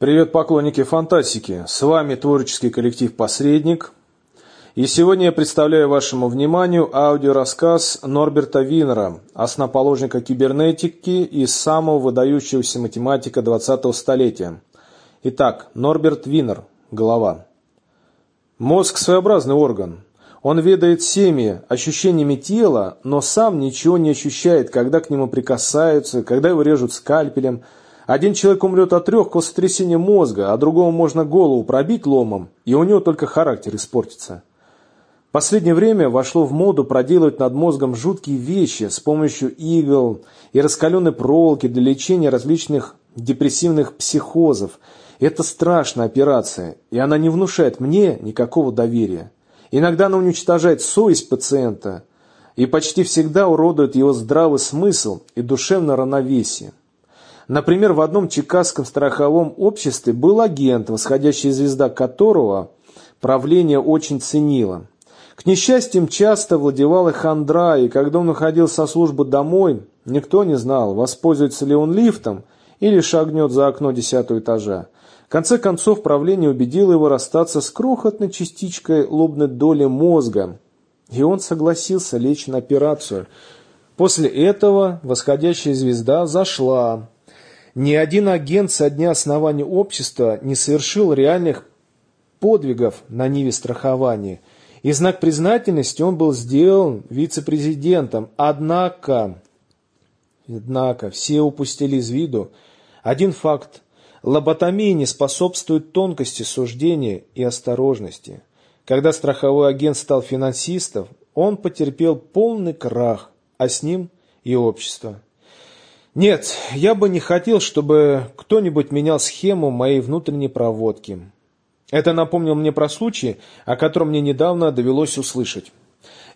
Привет, поклонники фантастики! С вами творческий коллектив «Посредник». И сегодня я представляю вашему вниманию аудиорассказ Норберта Винера, основоположника кибернетики и самого выдающегося математика 20-го столетия. Итак, Норберт Винер, голова. Мозг – своеобразный орган. Он ведает всеми ощущениями тела, но сам ничего не ощущает, когда к нему прикасаются, когда его режут скальпелем – один человек умрет от легкого сотрясения мозга, а другому можно голову пробить ломом, и у него только характер испортится. В последнее время вошло в моду проделывать над мозгом жуткие вещи с помощью игл и раскаленной проволоки для лечения различных депрессивных психозов. Это страшная операция, и она не внушает мне никакого доверия. Иногда она уничтожает совесть пациента и почти всегда уродует его здравый смысл и душевное равновесие. Например, в одном чикагском страховом обществе был агент, восходящая звезда которого правление очень ценило. К несчастьям часто владевала хандра, и когда он уходил со службы домой, никто не знал, воспользуется ли он лифтом или шагнет за окно десятого этажа. В конце концов, правление убедило его расстаться с крохотной частичкой лобной доли мозга, и он согласился лечь на операцию. После этого восходящая звезда зашла, ни один агент со дня основания общества не совершил реальных подвигов на ниве страхования. И знак признательности он был сделан вице-президентом. Однако, однако, все упустили из виду один факт. Лоботомия не способствует тонкости суждения и осторожности. Когда страховой агент стал финансистом, он потерпел полный крах, а с ним и общество. Нет, я бы не хотел, чтобы кто-нибудь менял схему моей внутренней проводки. Это напомнил мне про случай, о котором мне недавно довелось услышать.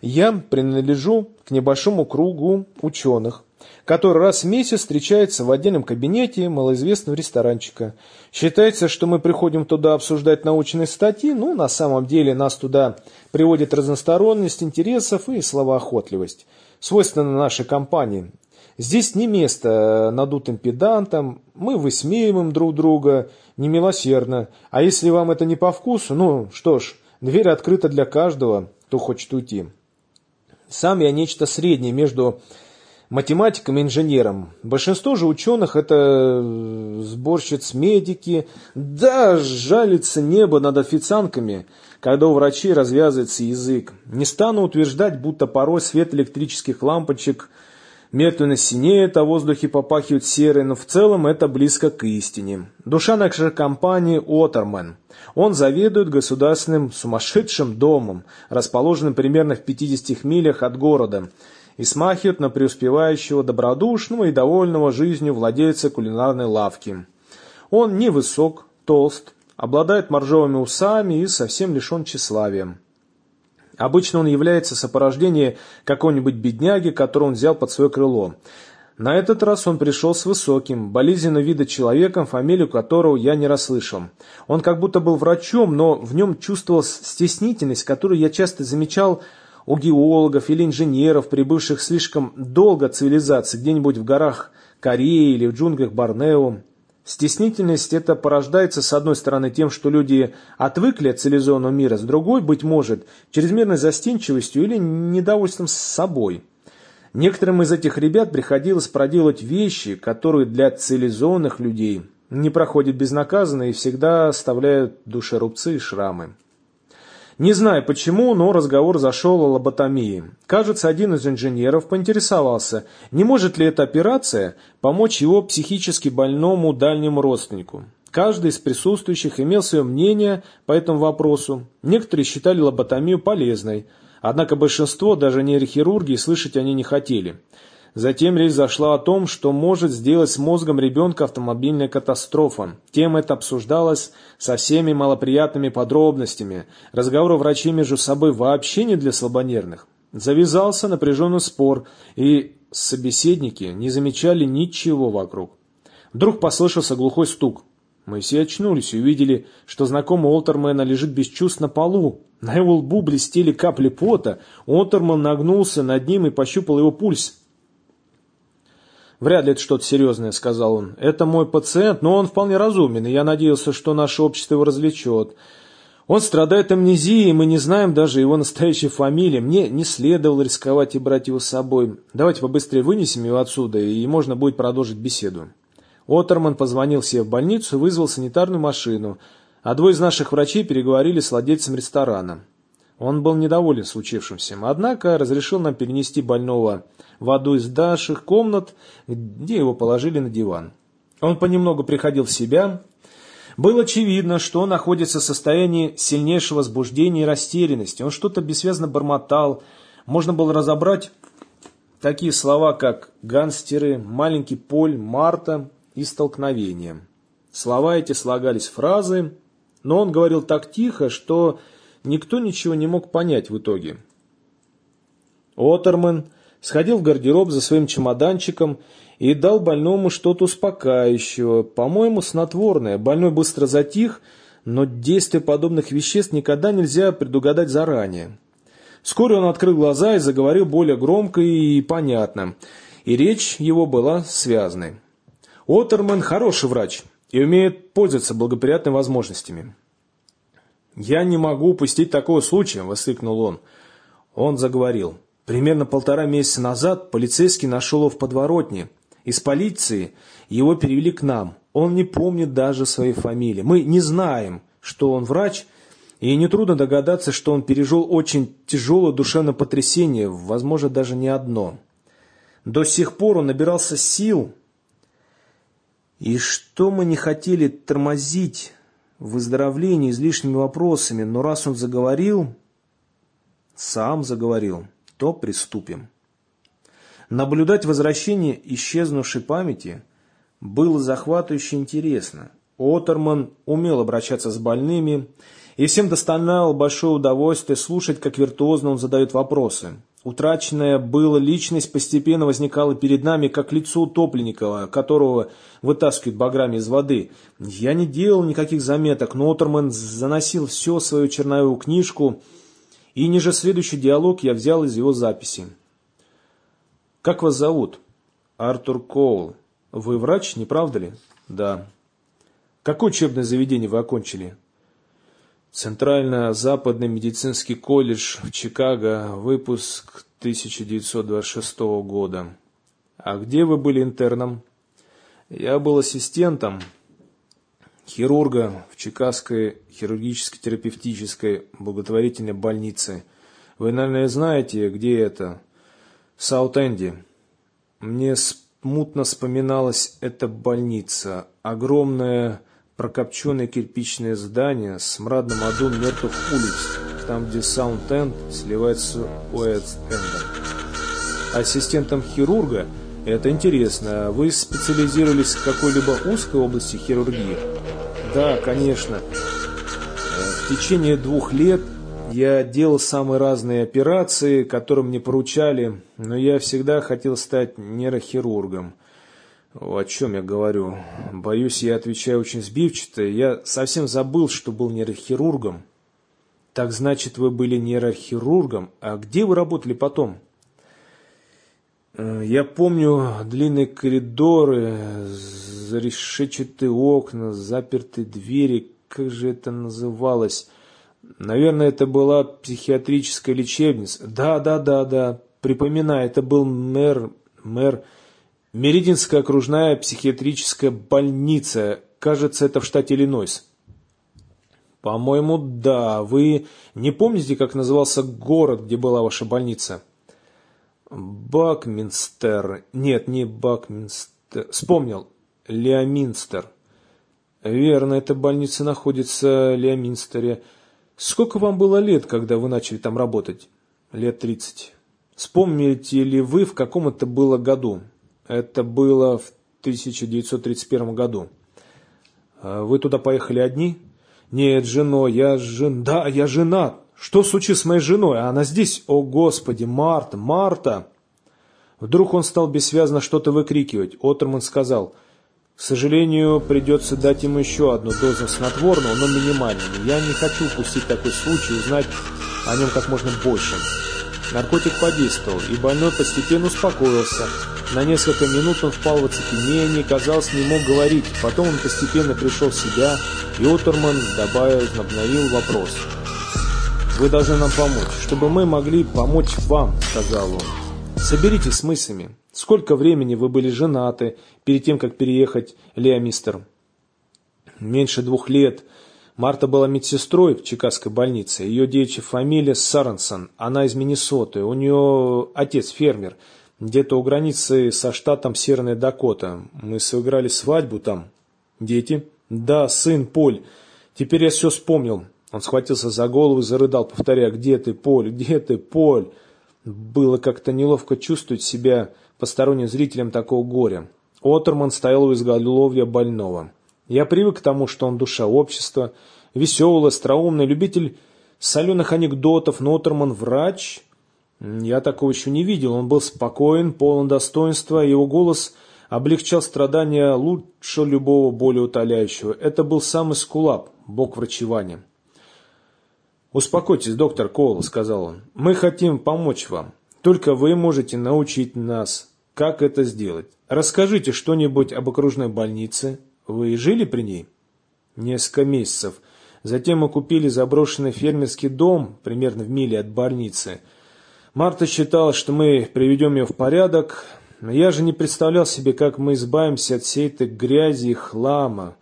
Я принадлежу к небольшому кругу ученых, который раз в месяц встречается в отдельном кабинете малоизвестного ресторанчика. Считается, что мы приходим туда обсуждать научные статьи, но на самом деле нас туда приводит разносторонность интересов и словоохотливость, свойственна нашей компании, Здесь не место надутым педантам, мы высмеиваем друг друга немилосердно. А если вам это не по вкусу, ну что ж, дверь открыта для каждого, кто хочет уйти. Сам я нечто среднее между математиком и инженером. Большинство же ученых это сборщиц медики. Да, жалится небо над официантками, когда у врачей развязывается язык. Не стану утверждать, будто порой свет электрических лампочек – Мертвенно синеет, а воздухе попахивает серой, но в целом это близко к истине. Душа нашей компании Отерман. Он заведует государственным сумасшедшим домом, расположенным примерно в 50 милях от города, и смахивает на преуспевающего, добродушного и довольного жизнью владельца кулинарной лавки. Он невысок, толст, обладает моржовыми усами и совсем лишен тщеславия. Обычно он является сопорождение какого-нибудь бедняги, которого он взял под свое крыло. На этот раз он пришел с высоким, болезненного вида человеком, фамилию которого я не расслышал. Он как будто был врачом, но в нем чувствовалась стеснительность, которую я часто замечал у геологов или инженеров, прибывших слишком долго от цивилизации, где-нибудь в горах Кореи или в джунглях Борнео. Стеснительность это порождается, с одной стороны, тем, что люди отвыкли от цивилизованного мира, с другой, быть может, чрезмерной застенчивостью или недовольством с собой. Некоторым из этих ребят приходилось проделать вещи, которые для цивилизованных людей не проходят безнаказанно и всегда оставляют душерубцы и шрамы. Не знаю почему, но разговор зашел о лоботомии. Кажется, один из инженеров поинтересовался, не может ли эта операция помочь его психически больному дальнему родственнику. Каждый из присутствующих имел свое мнение по этому вопросу. Некоторые считали лоботомию полезной, однако большинство, даже нейрохирурги, слышать они не хотели. Затем речь зашла о том, что может сделать с мозгом ребенка автомобильная катастрофа. Тема эта обсуждалась со всеми малоприятными подробностями. Разговоры врачей между собой вообще не для слабонервных. Завязался напряженный спор, и собеседники не замечали ничего вокруг. Вдруг послышался глухой стук. Мы все очнулись и увидели, что знакомый Олтермена лежит без чувств на полу. На его лбу блестели капли пота. Олтерман нагнулся над ним и пощупал его пульс. «Вряд ли это что-то серьезное», — сказал он. «Это мой пациент, но он вполне разумен, и я надеялся, что наше общество его развлечет. Он страдает амнезией, и мы не знаем даже его настоящей фамилии. Мне не следовало рисковать и брать его с собой. Давайте побыстрее вынесем его отсюда, и можно будет продолжить беседу». Отерман позвонил себе в больницу и вызвал санитарную машину, а двое из наших врачей переговорили с владельцем ресторана. Он был недоволен случившимся, однако разрешил нам перенести больного в одну из дальших комнат, где его положили на диван. Он понемногу приходил в себя. Было очевидно, что он находится в состоянии сильнейшего возбуждения и растерянности. Он что-то бессвязно бормотал. Можно было разобрать такие слова, как «гангстеры», «маленький Поль», «Марта» и «столкновение». Слова эти слагались фразы, но он говорил так тихо, что никто ничего не мог понять в итоге. Отерман сходил в гардероб за своим чемоданчиком и дал больному что-то успокаивающего, по-моему, снотворное. Больной быстро затих, но действие подобных веществ никогда нельзя предугадать заранее. Вскоре он открыл глаза и заговорил более громко и понятно, и речь его была связной. Отерман хороший врач и умеет пользоваться благоприятными возможностями. «Я не могу упустить такого случая!» – воскликнул он. Он заговорил. Примерно полтора месяца назад полицейский нашел его в подворотне. Из полиции его перевели к нам. Он не помнит даже своей фамилии. Мы не знаем, что он врач, и нетрудно догадаться, что он пережил очень тяжелое душевное потрясение, возможно, даже не одно. До сих пор он набирался сил, и что мы не хотели тормозить выздоровлении излишними вопросами, но раз он заговорил, сам заговорил, то приступим. Наблюдать возвращение исчезнувшей памяти было захватывающе интересно. Отерман умел обращаться с больными, и всем доставляло большое удовольствие слушать, как виртуозно он задает вопросы. Утраченная была личность постепенно возникала перед нами, как лицо утопленника, которого вытаскивают баграми из воды. Я не делал никаких заметок, но Отерман заносил все свою черновую книжку, и ниже следующий диалог я взял из его записи. «Как вас зовут?» «Артур Коул. Вы врач, не правда ли?» «Да». «Какое учебное заведение вы окончили?» Центрально-Западный медицинский колледж в Чикаго, выпуск 1926 года. А где вы были интерном? Я был ассистентом хирурга в Чикагской хирургической терапевтической благотворительной больнице. Вы, наверное, знаете, где это? Саут-Энди. Мне смутно вспоминалась эта больница. Огромная прокопченное кирпичное здание с мрадным адом мертвых улиц, там, где Саунд-Энд сливается с Уэст-Эндом. Ассистентом хирурга это интересно. Вы специализировались в какой-либо узкой области хирургии? Да, конечно. В течение двух лет я делал самые разные операции, которые мне поручали, но я всегда хотел стать нейрохирургом. О чем я говорю? Боюсь, я отвечаю очень сбивчато. Я совсем забыл, что был нейрохирургом. Так значит, вы были нейрохирургом. А где вы работали потом? Э, я помню длинные коридоры, зарешечатые окна, запертые двери. Как же это называлось? Наверное, это была психиатрическая лечебница. Да, да, да, да. Припоминаю, это был мэр, мэр Меридинская окружная психиатрическая больница. Кажется, это в штате Иллинойс. По-моему, да. Вы не помните, как назывался город, где была ваша больница? Бакминстер. Нет, не Бакминстер. Вспомнил. Леоминстер. Верно, эта больница находится в Леоминстере. Сколько вам было лет, когда вы начали там работать? Лет тридцать. Вспомните ли вы, в каком это было году? Это было в 1931 году. А вы туда поехали одни? Нет, женой, я жен... Да, я женат. Что случилось с моей женой? Она здесь? О, Господи, Марта, Марта! Вдруг он стал бессвязно что-то выкрикивать. Отерман сказал, к сожалению, придется дать ему еще одну дозу снотворного, но минимальную. Я не хочу упустить такой случай, узнать о нем как можно больше. Наркотик подействовал, и больной постепенно успокоился. На несколько минут он впал в оцепенение, казалось, не мог говорить. Потом он постепенно пришел в себя, и Отерман добавил, обновил вопрос. «Вы должны нам помочь, чтобы мы могли помочь вам», — сказал он. «Соберитесь с мыслями. Сколько времени вы были женаты перед тем, как переехать, Леа Мистер?» «Меньше двух лет». Марта была медсестрой в Чикагской больнице. Ее девичья фамилия Саренсон. Она из Миннесоты. У нее отец фермер. Где-то у границы со штатом Северная Дакота. Мы сыграли свадьбу там. Дети? Да, сын Поль. Теперь я все вспомнил. Он схватился за голову и зарыдал, повторяя, «Где ты, Поль? Где ты, Поль?» Было как-то неловко чувствовать себя посторонним зрителем такого горя. Отерман стоял у изголовья больного. Я привык к тому, что он душа общества, веселый, остроумный, любитель соленых анекдотов, но Отерман врач. Я такого еще не видел. Он был спокоен, полон достоинства, его голос облегчал страдания лучше любого более утоляющего. Это был самый скулап, бог врачевания. «Успокойтесь, доктор Коул», — сказал он. «Мы хотим помочь вам. Только вы можете научить нас, как это сделать. Расскажите что-нибудь об окружной больнице, вы жили при ней? Несколько месяцев. Затем мы купили заброшенный фермерский дом, примерно в миле от больницы. Марта считала, что мы приведем ее в порядок, но я же не представлял себе, как мы избавимся от всей этой грязи и хлама.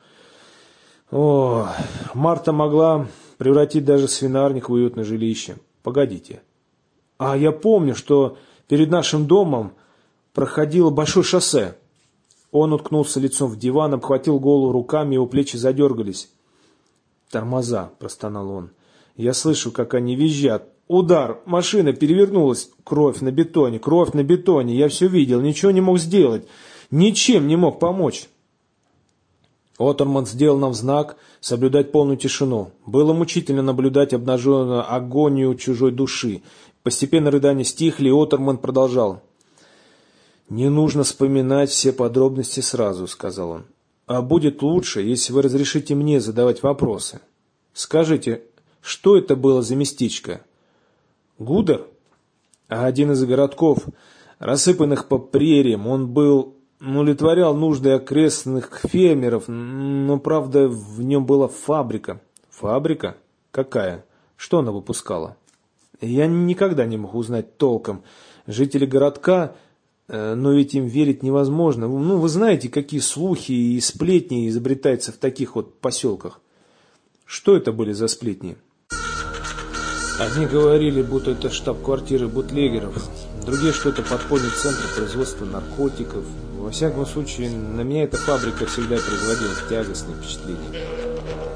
О, Марта могла превратить даже свинарник в уютное жилище. Погодите. А я помню, что перед нашим домом проходило большое шоссе. Он уткнулся лицом в диван, обхватил голову руками, его плечи задергались. «Тормоза!» – простонал он. «Я слышу, как они визжат. Удар! Машина перевернулась! Кровь на бетоне! Кровь на бетоне! Я все видел, ничего не мог сделать! Ничем не мог помочь!» Отерман сделал нам знак соблюдать полную тишину. Было мучительно наблюдать обнаженную агонию чужой души. Постепенно рыдания стихли, и Отерман продолжал. «Не нужно вспоминать все подробности сразу», — сказал он. «А будет лучше, если вы разрешите мне задавать вопросы. Скажите, что это было за местечко? Гудер? А один из городков, рассыпанных по прериям, он был удовлетворял нужды окрестных фермеров, но, правда, в нем была фабрика. Фабрика? Какая? Что она выпускала? Я никогда не мог узнать толком. Жители городка но ведь им верить невозможно. Ну, вы знаете, какие слухи и сплетни изобретаются в таких вот поселках. Что это были за сплетни? Одни говорили, будто это штаб-квартиры бутлегеров, другие, что это подпольный центр производства наркотиков. Во всяком случае, на меня эта фабрика всегда производила тягостное впечатление.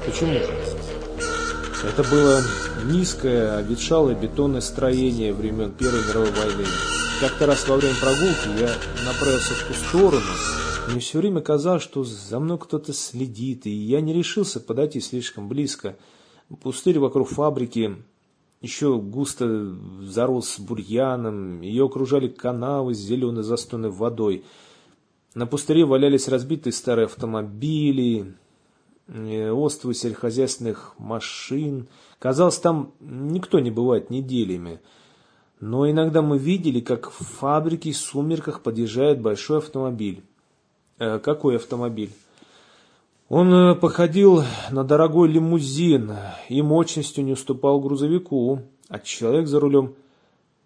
Почему? Это было низкое, обветшалое бетонное строение времен Первой мировой войны. Как-то раз во время прогулки я направился в ту сторону. Мне все время казалось, что за мной кто-то следит, и я не решился подойти слишком близко. Пустырь вокруг фабрики еще густо зарос бурьяном, ее окружали канавы с зеленой застойной водой. На пустыре валялись разбитые старые автомобили, э, островы сельскохозяйственных машин. Казалось, там никто не бывает неделями. Но иногда мы видели, как в фабрике в сумерках подъезжает большой автомобиль. Э, какой автомобиль? Он э, походил на дорогой лимузин и мощностью не уступал грузовику, а человек за рулем...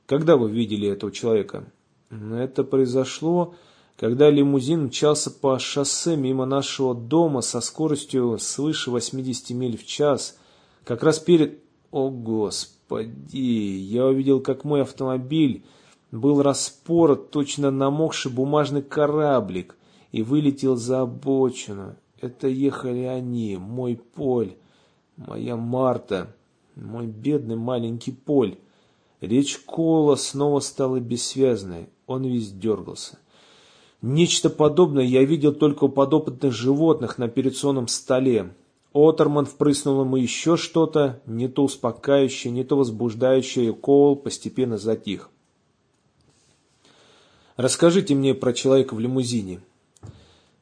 Когда вы видели этого человека? Это произошло, когда лимузин мчался по шоссе мимо нашего дома со скоростью свыше 80 миль в час, как раз перед... О, Господи! Господи, я увидел, как мой автомобиль был распорот, точно намокший бумажный кораблик, и вылетел за обочину. Это ехали они, мой Поль, моя Марта, мой бедный маленький Поль. Речь Кола снова стала бессвязной, он весь дергался. Нечто подобное я видел только у подопытных животных на операционном столе. Отерман впрыснул ему еще что-то, не то успокаивающее, не то возбуждающее, и Коул постепенно затих. «Расскажите мне про человека в лимузине».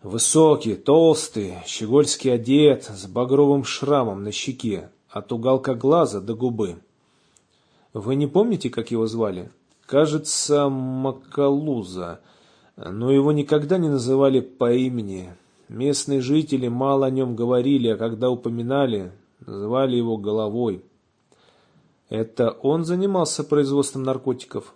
Высокий, толстый, щегольский одет, с багровым шрамом на щеке, от уголка глаза до губы. Вы не помните, как его звали? Кажется, Макалуза, но его никогда не называли по имени. Местные жители мало о нем говорили, а когда упоминали, называли его головой. Это он занимался производством наркотиков?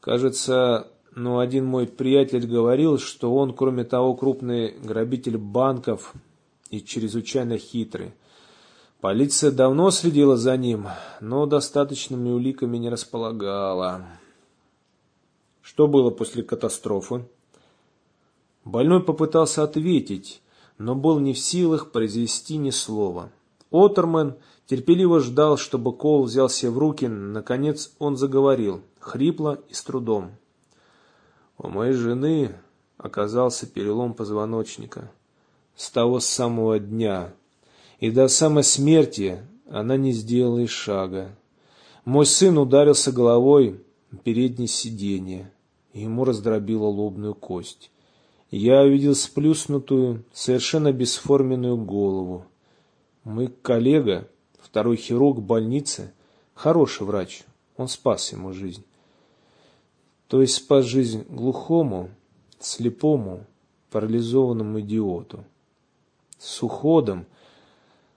Кажется, ну, один мой приятель говорил, что он, кроме того, крупный грабитель банков и чрезвычайно хитрый. Полиция давно следила за ним, но достаточными уликами не располагала. Что было после катастрофы? Больной попытался ответить, но был не в силах произвести ни слова. Отермен терпеливо ждал, чтобы Кол взял себя в руки. Наконец он заговорил, хрипло и с трудом. У моей жены оказался перелом позвоночника. С того самого дня и до самой смерти она не сделала и шага. Мой сын ударился головой в переднее сиденье, ему раздробило лобную кость. Я увидел сплюснутую, совершенно бесформенную голову. Мой коллега, второй хирург больницы, хороший врач, он спас ему жизнь. То есть спас жизнь глухому, слепому, парализованному идиоту. С уходом,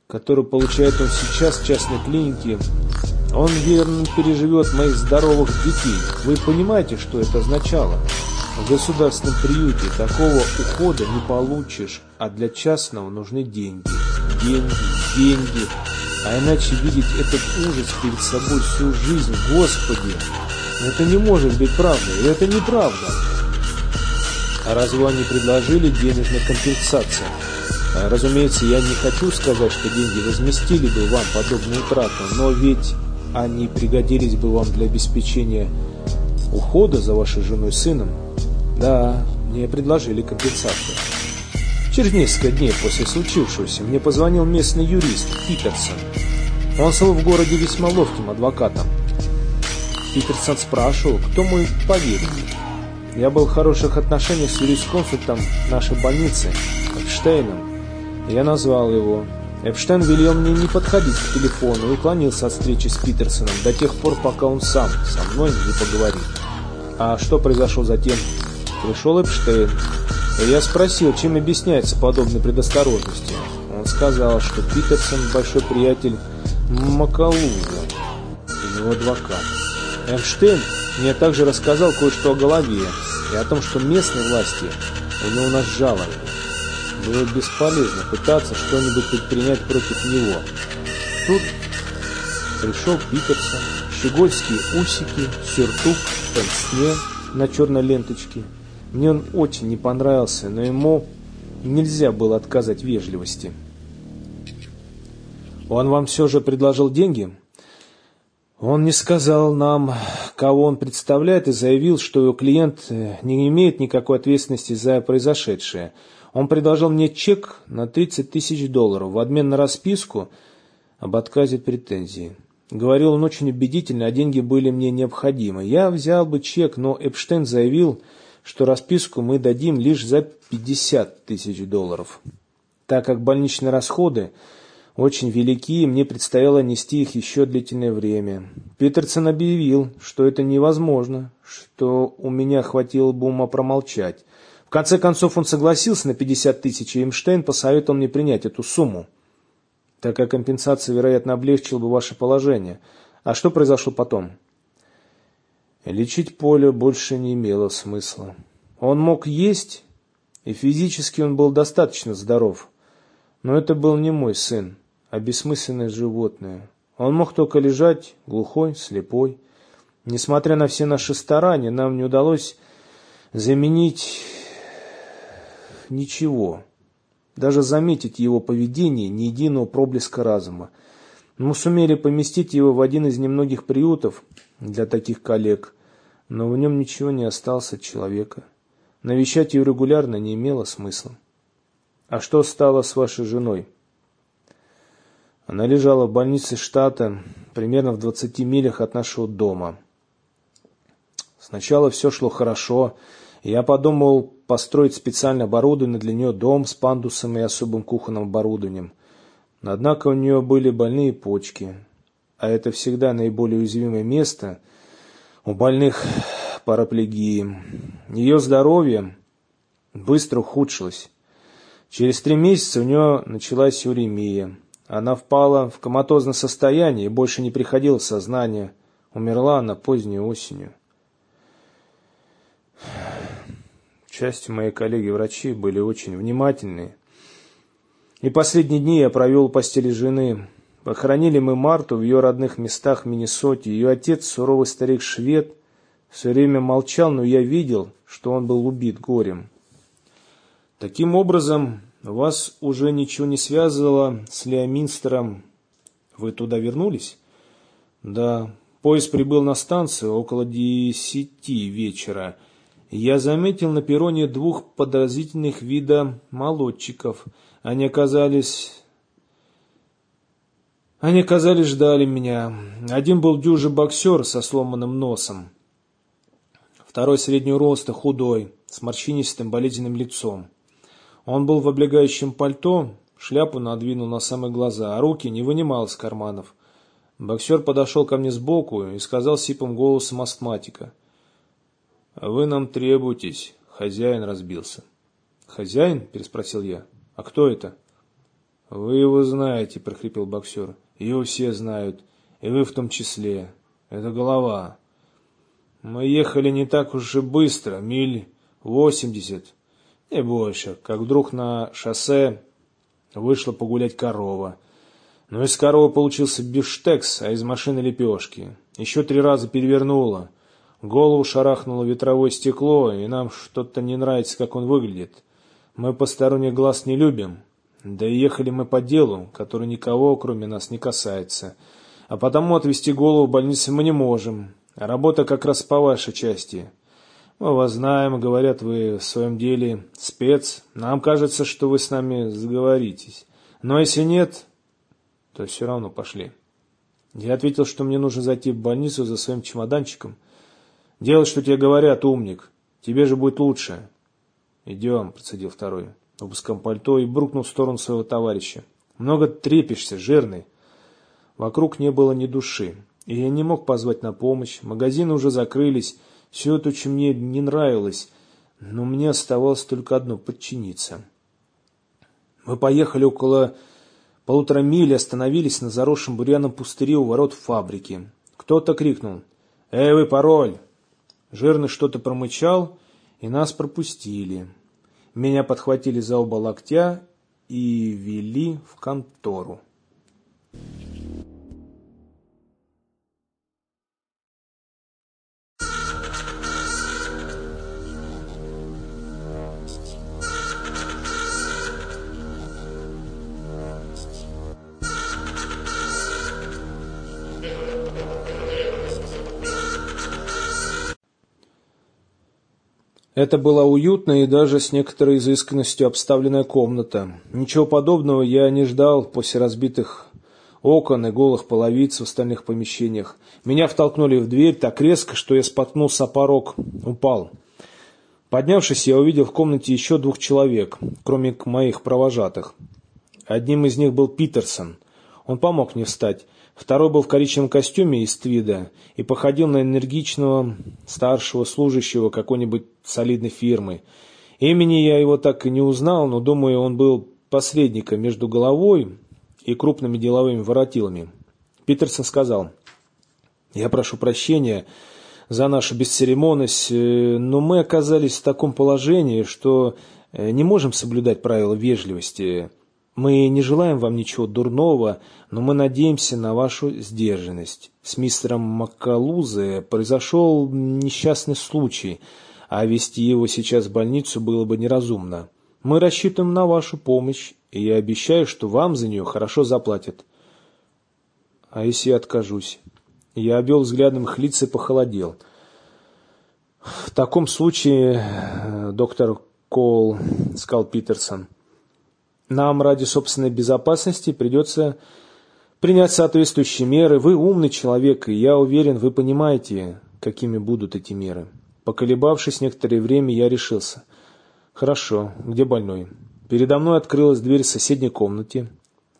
который получает он сейчас в частной клинике, он верно переживет моих здоровых детей. Вы понимаете, что это означало? В государственном приюте такого ухода не получишь, а для частного нужны деньги. Деньги, деньги. А иначе видеть этот ужас перед собой всю жизнь, Господи, это не может быть правдой, это неправда. А разве они предложили денежную компенсацию? А, разумеется, я не хочу сказать, что деньги возместили бы вам подобную утрату, но ведь они пригодились бы вам для обеспечения ухода за вашей женой и сыном. Да, мне предложили компенсацию. Через несколько дней после случившегося мне позвонил местный юрист Питерсон. Он стал в городе весьма ловким адвокатом. Питерсон спрашивал, кто мой поверенник. Я был в хороших отношениях с юрисконсультом нашей больницы, Эпштейном. Я назвал его. Эпштейн велел мне не подходить к телефону и уклонился от встречи с Питерсоном до тех пор, пока он сам со мной не поговорит. А что произошло затем? Пришел Эпштейн. Я спросил, чем объясняется подобная предосторожность. Он сказал, что Питерсон большой приятель Макалуза и его адвокат. Эпштейн мне также рассказал кое-что о голове и о том, что местные власти у него нажаловали. Было бесполезно пытаться что-нибудь предпринять против него. Тут пришел Питерсон, щегольские усики, сюртук, пенсне на черной ленточке. Мне он очень не понравился, но ему нельзя было отказать вежливости. Он вам все же предложил деньги? Он не сказал нам, кого он представляет, и заявил, что его клиент э, не имеет никакой ответственности за произошедшее – он предложил мне чек на 30 тысяч долларов в обмен на расписку об отказе претензии. Говорил он очень убедительно, а деньги были мне необходимы. Я взял бы чек, но Эпштейн заявил, что расписку мы дадим лишь за 50 тысяч долларов. Так как больничные расходы очень велики, и мне предстояло нести их еще длительное время. Питерсон объявил, что это невозможно, что у меня хватило бы ума промолчать конце концов он согласился на 50 тысяч, и Эймштейн посоветовал мне принять эту сумму. Такая компенсация, вероятно, облегчила бы ваше положение. А что произошло потом? Лечить Поле больше не имело смысла. Он мог есть, и физически он был достаточно здоров. Но это был не мой сын, а бессмысленное животное. Он мог только лежать, глухой, слепой. Несмотря на все наши старания, нам не удалось заменить ничего. Даже заметить его поведение ни единого проблеска разума. Мы сумели поместить его в один из немногих приютов для таких коллег, но в нем ничего не осталось от человека. Навещать ее регулярно не имело смысла. А что стало с вашей женой? Она лежала в больнице штата, примерно в 20 милях от нашего дома. Сначала все шло хорошо, я подумал построить специальное оборудование для нее, дом с пандусом и особым кухонным оборудованием. Однако у нее были больные почки, а это всегда наиболее уязвимое место у больных параплегии. Ее здоровье быстро ухудшилось. Через три месяца у нее началась уремия. Она впала в коматозное состояние и больше не приходила в сознание. Умерла она поздней осенью. Частью мои коллеги-врачи были очень внимательны. И последние дни я провел в постели жены. Похоронили мы Марту в ее родных местах в Миннесоте. Ее отец, суровый старик-швед, все время молчал, но я видел, что он был убит горем. Таким образом, вас уже ничего не связывало с Леоминстером. Вы туда вернулись? Да. Поезд прибыл на станцию около десяти вечера. Я заметил на перроне двух подразительных вида молодчиков. Они оказались... Они, оказались, ждали меня. Один был дюжий боксер со сломанным носом. Второй среднего роста, худой, с морщинистым болезненным лицом. Он был в облегающем пальто, шляпу надвинул на самые глаза, а руки не вынимал из карманов. Боксер подошел ко мне сбоку и сказал сипым голосом астматика. «Вы нам требуетесь, хозяин разбился». «Хозяин?» – переспросил я. «А кто это?» «Вы его знаете», – прохрипел боксер. «Его все знают, и вы в том числе. Это голова. Мы ехали не так уж и быстро, миль восемьдесят. И больше, как вдруг на шоссе вышла погулять корова. Но из коровы получился бифштекс, а из машины лепешки. Еще три раза перевернула. Голову шарахнуло ветровое стекло, и нам что-то не нравится, как он выглядит. Мы посторонних глаз не любим. Да и ехали мы по делу, который никого, кроме нас, не касается. А потому отвезти голову в больницу мы не можем. Работа как раз по вашей части. Мы вас знаем, говорят, вы в своем деле спец. Нам кажется, что вы с нами сговоритесь. Но если нет, то все равно пошли. Я ответил, что мне нужно зайти в больницу за своим чемоданчиком. Делай, что тебе говорят, умник. Тебе же будет лучше. Идем, процедил второй, в узком пальто и брукнул в сторону своего товарища. Много трепишься, жирный. Вокруг не было ни души, и я не мог позвать на помощь. Магазины уже закрылись, все это очень мне не нравилось, но мне оставалось только одно – подчиниться. Мы поехали около полутора мили, остановились на заросшем бурьяном пустыре у ворот фабрики. Кто-то крикнул «Эй вы, пароль!» Жирный что-то промычал, и нас пропустили. Меня подхватили за оба локтя и вели в контору. Это была уютная и даже с некоторой изысканностью обставленная комната. Ничего подобного я не ждал после разбитых окон и голых половиц в остальных помещениях. Меня втолкнули в дверь так резко, что я споткнулся о порог, упал. Поднявшись, я увидел в комнате еще двух человек, кроме моих провожатых. Одним из них был Питерсон. Он помог мне встать. Второй был в коричневом костюме из твида и походил на энергичного старшего служащего какой-нибудь солидной фирмы. Имени я его так и не узнал, но, думаю, он был посредником между головой и крупными деловыми воротилами. Питерсон сказал, «Я прошу прощения за нашу бесцеремонность, э, но мы оказались в таком положении, что э, не можем соблюдать правила вежливости». Мы не желаем вам ничего дурного, но мы надеемся на вашу сдержанность. С мистером Маккалузе произошел несчастный случай, а вести его сейчас в больницу было бы неразумно. Мы рассчитываем на вашу помощь, и я обещаю, что вам за нее хорошо заплатят. А если я откажусь? Я обвел взглядом их лица и похолодел. В таком случае, э, доктор Кол, сказал Питерсон, — нам ради собственной безопасности придется принять соответствующие меры. Вы умный человек, и я уверен, вы понимаете, какими будут эти меры. Поколебавшись некоторое время, я решился. Хорошо, где больной? Передо мной открылась дверь в соседней комнате.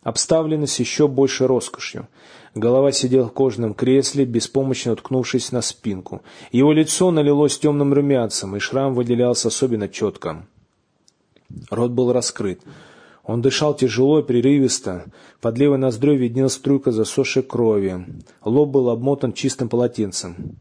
обставлены с еще большей роскошью. Голова сидела в кожаном кресле, беспомощно уткнувшись на спинку. Его лицо налилось темным румянцем, и шрам выделялся особенно четко. Рот был раскрыт. Он дышал тяжело и прерывисто. Под левой ноздрой виднелась струйка засохшей крови. Лоб был обмотан чистым полотенцем.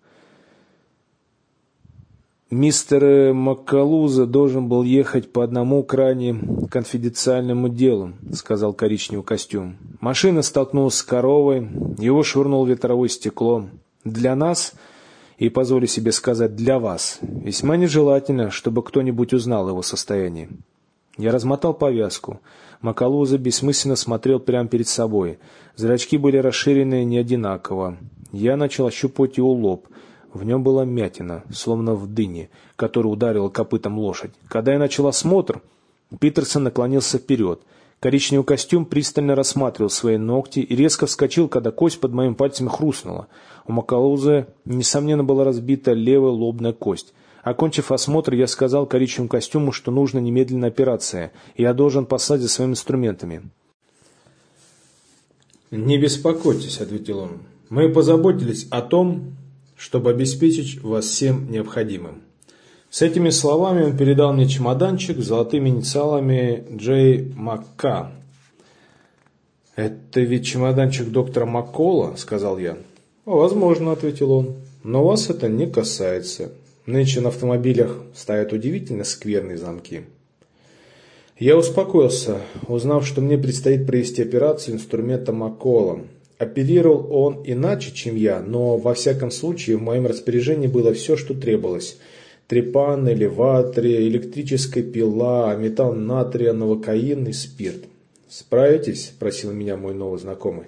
Мистер Маккалуза должен был ехать по одному крайне конфиденциальному делу, сказал коричневый костюм. Машина столкнулась с коровой, его швырнул ветровое стекло. Для нас, и позволю себе сказать, для вас, весьма нежелательно, чтобы кто-нибудь узнал его состояние. Я размотал повязку. Макалуза бессмысленно смотрел прямо перед собой. Зрачки были расширены не одинаково. Я начал ощупывать его лоб — в нем была мятина, словно в дыне, которую ударила копытом лошадь. Когда я начал осмотр, Питерсон наклонился вперед. Коричневый костюм пристально рассматривал свои ногти и резко вскочил, когда кость под моим пальцем хрустнула. У Макалуза, несомненно, была разбита левая лобная кость. Окончив осмотр, я сказал коричневому костюму, что нужна немедленная операция, и я должен послать за своими инструментами. «Не беспокойтесь», — ответил он. «Мы позаботились о том, чтобы обеспечить вас всем необходимым. С этими словами он передал мне чемоданчик с золотыми инициалами Джей Макка. «Это ведь чемоданчик доктора Маккола», — сказал я. «Возможно», — ответил он, — «но вас это не касается. Нынче на автомобилях стоят удивительно скверные замки». Я успокоился, узнав, что мне предстоит провести операцию инструментом Маккола. Оперировал он иначе, чем я, но во всяком случае в моем распоряжении было все, что требовалось. Трепан, элеваторы, электрическая пила, металл натрия, новокаин и спирт. «Справитесь?» – спросил меня мой новый знакомый.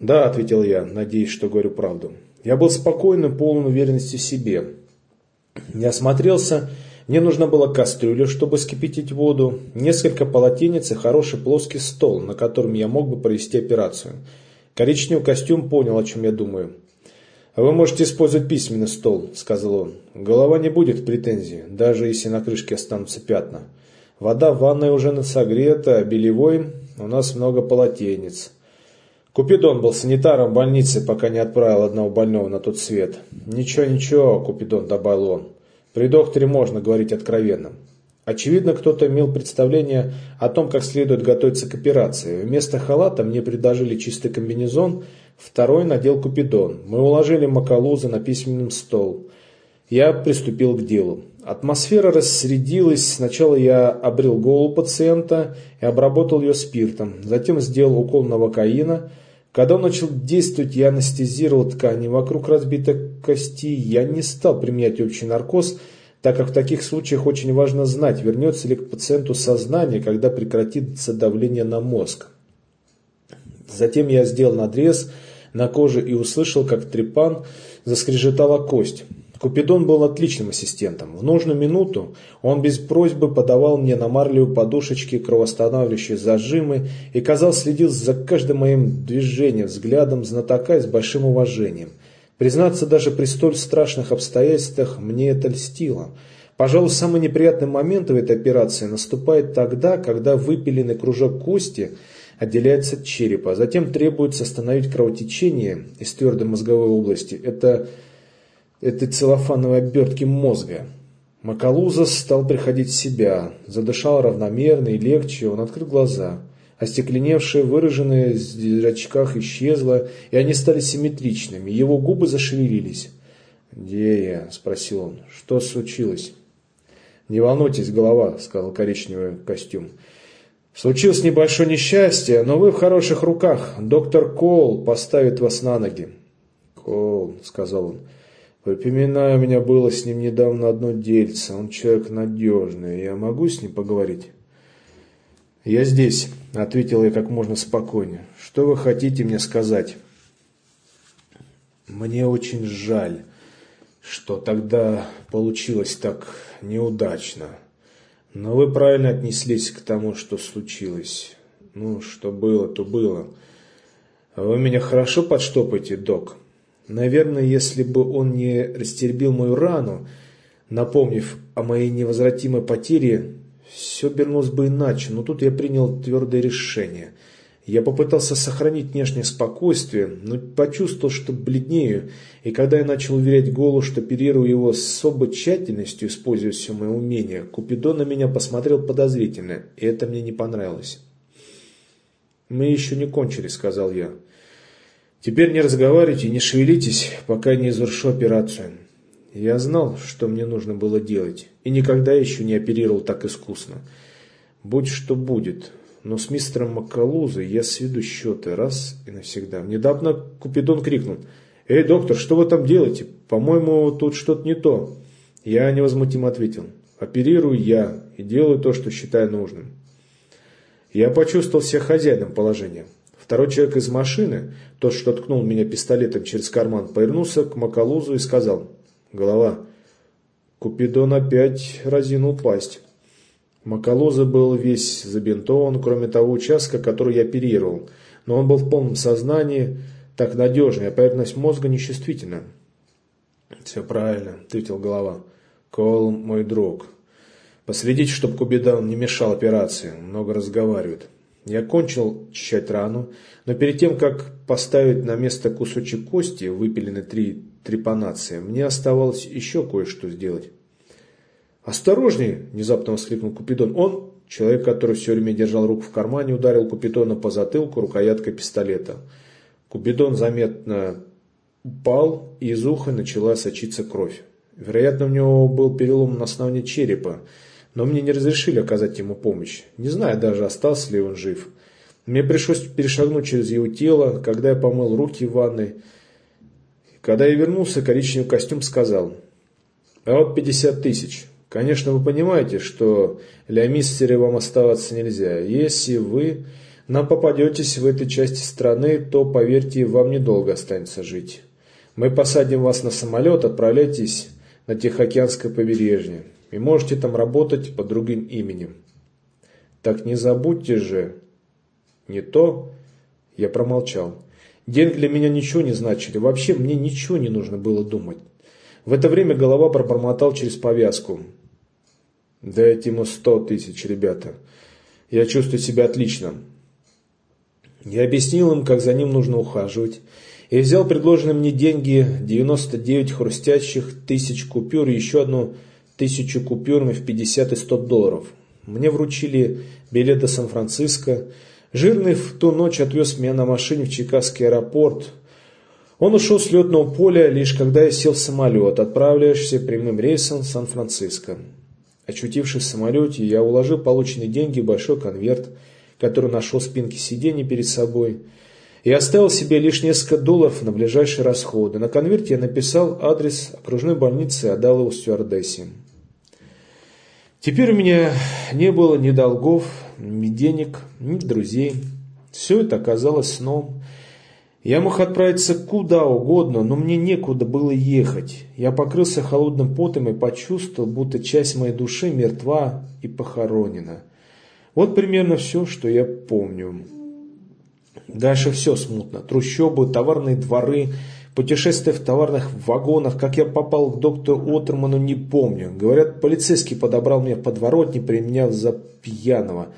«Да», – ответил я, надеясь, что говорю правду. Я был спокойным, полон уверенности в себе. Я осмотрелся, мне нужна была кастрюля, чтобы скипятить воду, несколько полотенец и хороший плоский стол, на котором я мог бы провести операцию – Коричневый костюм понял, о чем я думаю. «Вы можете использовать письменный стол», — сказал он. «Голова не будет в претензии, даже если на крышке останутся пятна. Вода в ванной уже согрета, а белевой у нас много полотенец». Купидон был санитаром в больнице, пока не отправил одного больного на тот свет. «Ничего, ничего», — Купидон добавил он. «При докторе можно говорить откровенно». Очевидно, кто-то имел представление о том, как следует готовиться к операции. Вместо халата мне предложили чистый комбинезон, второй надел купидон. Мы уложили Макалуза на письменный стол. Я приступил к делу. Атмосфера рассредилась. Сначала я обрел голову пациента и обработал ее спиртом. Затем сделал укол новокаина. Когда он начал действовать, я анестезировал ткани вокруг разбитой кости. Я не стал применять общий наркоз, так как в таких случаях очень важно знать, вернется ли к пациенту сознание, когда прекратится давление на мозг. Затем я сделал надрез на коже и услышал, как трепан заскрежетала кость. Купидон был отличным ассистентом. В нужную минуту он без просьбы подавал мне на марлевые подушечки кровоостанавливающие зажимы и, казалось, следил за каждым моим движением, взглядом знатока и с большим уважением – Признаться, даже при столь страшных обстоятельствах мне это льстило. Пожалуй, самый неприятный момент в этой операции наступает тогда, когда выпиленный кружок кости отделяется от черепа. Затем требуется остановить кровотечение из твердой мозговой области. Это, это целлофановой обертки мозга. Макалуза стал приходить в себя, задышал равномерно и легче, он открыл глаза. Остекленевшее, выраженное в зрачках исчезло, и они стали симметричными. Его губы зашевелились. «Где я?» – спросил он. «Что случилось?» «Не волнуйтесь, голова», – сказал коричневый костюм. «Случилось небольшое несчастье, но вы в хороших руках. Доктор Кол поставит вас на ноги». «Кол», – сказал он. «Припоминаю, у меня было с ним недавно одно дельце. Он человек надежный. Я могу с ним поговорить?» «Я здесь», — ответил я как можно спокойнее. «Что вы хотите мне сказать?» «Мне очень жаль, что тогда получилось так неудачно. Но вы правильно отнеслись к тому, что случилось. Ну, что было, то было. Вы меня хорошо подштопаете, док? Наверное, если бы он не растеребил мою рану, напомнив о моей невозвратимой потере, все обернулось бы иначе, но тут я принял твердое решение. Я попытался сохранить внешнее спокойствие, но почувствовал, что бледнею, и когда я начал уверять Голу, что оперирую его с особой тщательностью, используя все мои умения, Купидон на меня посмотрел подозрительно, и это мне не понравилось. «Мы еще не кончили», — сказал я. «Теперь не разговаривайте не шевелитесь, пока не завершу операцию». Я знал, что мне нужно было делать, и никогда еще не оперировал так искусно. Будь что будет, но с мистером Маккалузой я сведу счеты раз и навсегда. Внезапно Купидон крикнул. «Эй, доктор, что вы там делаете? По-моему, тут что-то не то». Я невозмутимо ответил. «Оперирую я и делаю то, что считаю нужным». Я почувствовал себя хозяином положения. Второй человек из машины, тот, что ткнул меня пистолетом через карман, повернулся к Макалузу и сказал «Голова». Купидон опять разинул пасть. Макалоза был весь забинтован, кроме того участка, который я оперировал, но он был в полном сознании, так надежный, а поверхность мозга нечувствительна. «Все правильно», — ответил голова. «Кол, мой друг. Последите, чтобы Кубидан не мешал операции, много разговаривает». Я кончил чищать рану, но перед тем, как поставить на место кусочек кости, выпиленный три трепанации, мне оставалось еще кое-что сделать. «Осторожней!» – внезапно воскликнул Купидон. «Он...» Человек, который все время держал руку в кармане, ударил Купидона по затылку рукояткой пистолета. Купидон заметно упал, и из уха начала сочиться кровь. Вероятно, у него был перелом на основании черепа, но мне не разрешили оказать ему помощь. Не знаю даже, остался ли он жив. Мне пришлось перешагнуть через его тело, когда я помыл руки в ванной. Когда я вернулся, коричневый костюм сказал, а вот 50 тысяч. Конечно, вы понимаете, что для мистере вам оставаться нельзя. Если вы нам попадетесь в этой части страны, то, поверьте, вам недолго останется жить. Мы посадим вас на самолет, отправляйтесь на Тихоокеанское побережье. И можете там работать под другим именем. Так не забудьте же. Не то. Я промолчал. Деньги для меня ничего не значили. Вообще мне ничего не нужно было думать. В это время голова пробормотал через повязку. Дайте ему сто тысяч, ребята. Я чувствую себя отлично. Я объяснил им, как за ним нужно ухаживать, и взял предложенные мне деньги 99 хрустящих тысяч купюр и еще одну тысячу купюрами в 50 и 100 долларов. Мне вручили билет до Сан-Франциско. Жирный в ту ночь отвез меня на машине в Чикагский аэропорт. Он ушел с летного поля, лишь когда я сел в самолет, отправляющийся прямым рейсом в Сан-Франциско. Очутившись в самолете, я уложил полученные деньги в большой конверт, который нашел в спинке сиденья перед собой, и оставил себе лишь несколько долларов на ближайшие расходы. На конверте я написал адрес окружной больницы и отдал его стюардессе. Теперь у меня не было ни долгов, ни денег, ни друзей. Все это оказалось сном. Я мог отправиться куда угодно, но мне некуда было ехать. Я покрылся холодным потом и почувствовал, будто часть моей души мертва и похоронена. Вот примерно все, что я помню. Дальше все смутно. Трущобы, товарные дворы, путешествия в товарных вагонах. Как я попал к доктору Отерману, не помню. Говорят, полицейский подобрал меня подворотни, применяв за пьяного.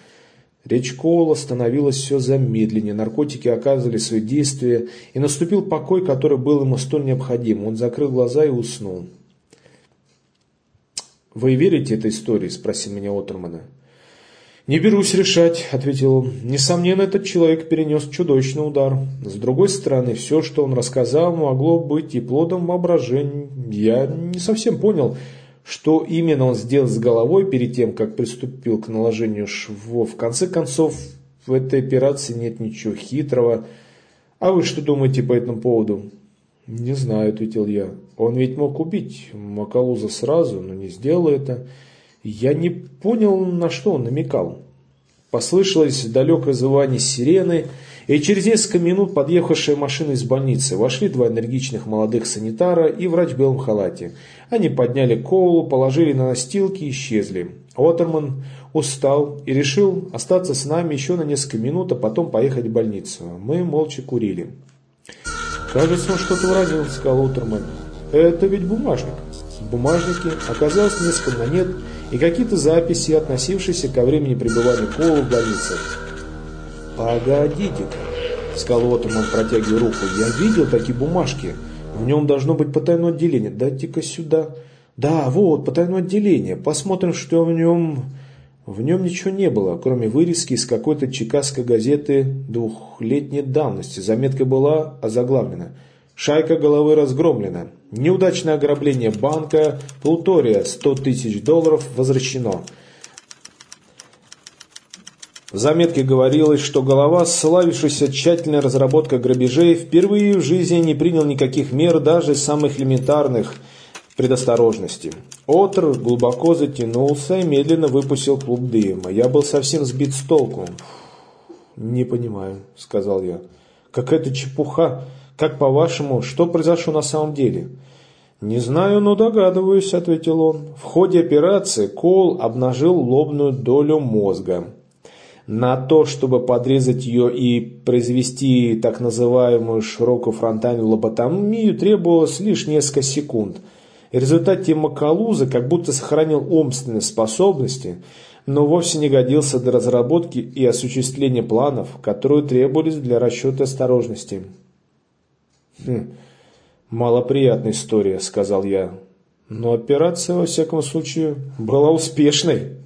Речь Коула становилась все замедленнее, наркотики оказывали свои действия, и наступил покой, который был ему столь необходим. Он закрыл глаза и уснул. «Вы верите этой истории?» – спросил меня Отермана. «Не берусь решать», – ответил он. «Несомненно, этот человек перенес чудовищный удар. С другой стороны, все, что он рассказал, могло быть и плодом воображения. Я не совсем понял, что именно он сделал с головой перед тем, как приступил к наложению швов? В конце концов, в этой операции нет ничего хитрого. А вы что думаете по этому поводу? Не знаю, ответил я. Он ведь мог убить Макалуза сразу, но не сделал это. Я не понял, на что он намекал. Послышалось далекое звание сирены, и через несколько минут подъехавшая машина из больницы вошли два энергичных молодых санитара и врач в белом халате. Они подняли Коулу, положили на настилки и исчезли. Отерман устал и решил остаться с нами еще на несколько минут, а потом поехать в больницу. Мы молча курили. «Кажется, он что-то выразил», — сказал Отерман. «Это ведь бумажник». В бумажнике оказалось несколько монет и какие-то записи, относившиеся ко времени пребывания Коула в больнице. «Погодите-ка», — сказал Отоман, протягивая руку, — «я видел такие бумажки. В нем должно быть потайное отделение. Дайте-ка сюда». «Да, вот, потайное отделение. Посмотрим, что в нем...» В нем ничего не было, кроме вырезки из какой-то чекасской газеты двухлетней давности. Заметка была озаглавлена «Шайка головы разгромлена. Неудачное ограбление банка. Плутория. 100 тысяч долларов возвращено». В заметке говорилось, что голова, славившийся тщательной разработкой грабежей, впервые в жизни не принял никаких мер, даже самых элементарных предосторожности. Отр глубоко затянулся и медленно выпустил клуб дыма. Я был совсем сбит с толку. «Не понимаю», — сказал я. «Какая-то чепуха. Как по-вашему, что произошло на самом деле?» «Не знаю, но догадываюсь», — ответил он. «В ходе операции Кол обнажил лобную долю мозга». На то, чтобы подрезать ее и произвести так называемую широкую фронтальную лоботомию, требовалось лишь несколько секунд. В результате Макалуза как будто сохранил умственные способности, но вовсе не годился для разработки и осуществления планов, которые требовались для расчета осторожности. «Хм, малоприятная история», — сказал я. «Но операция, во всяком случае, была успешной».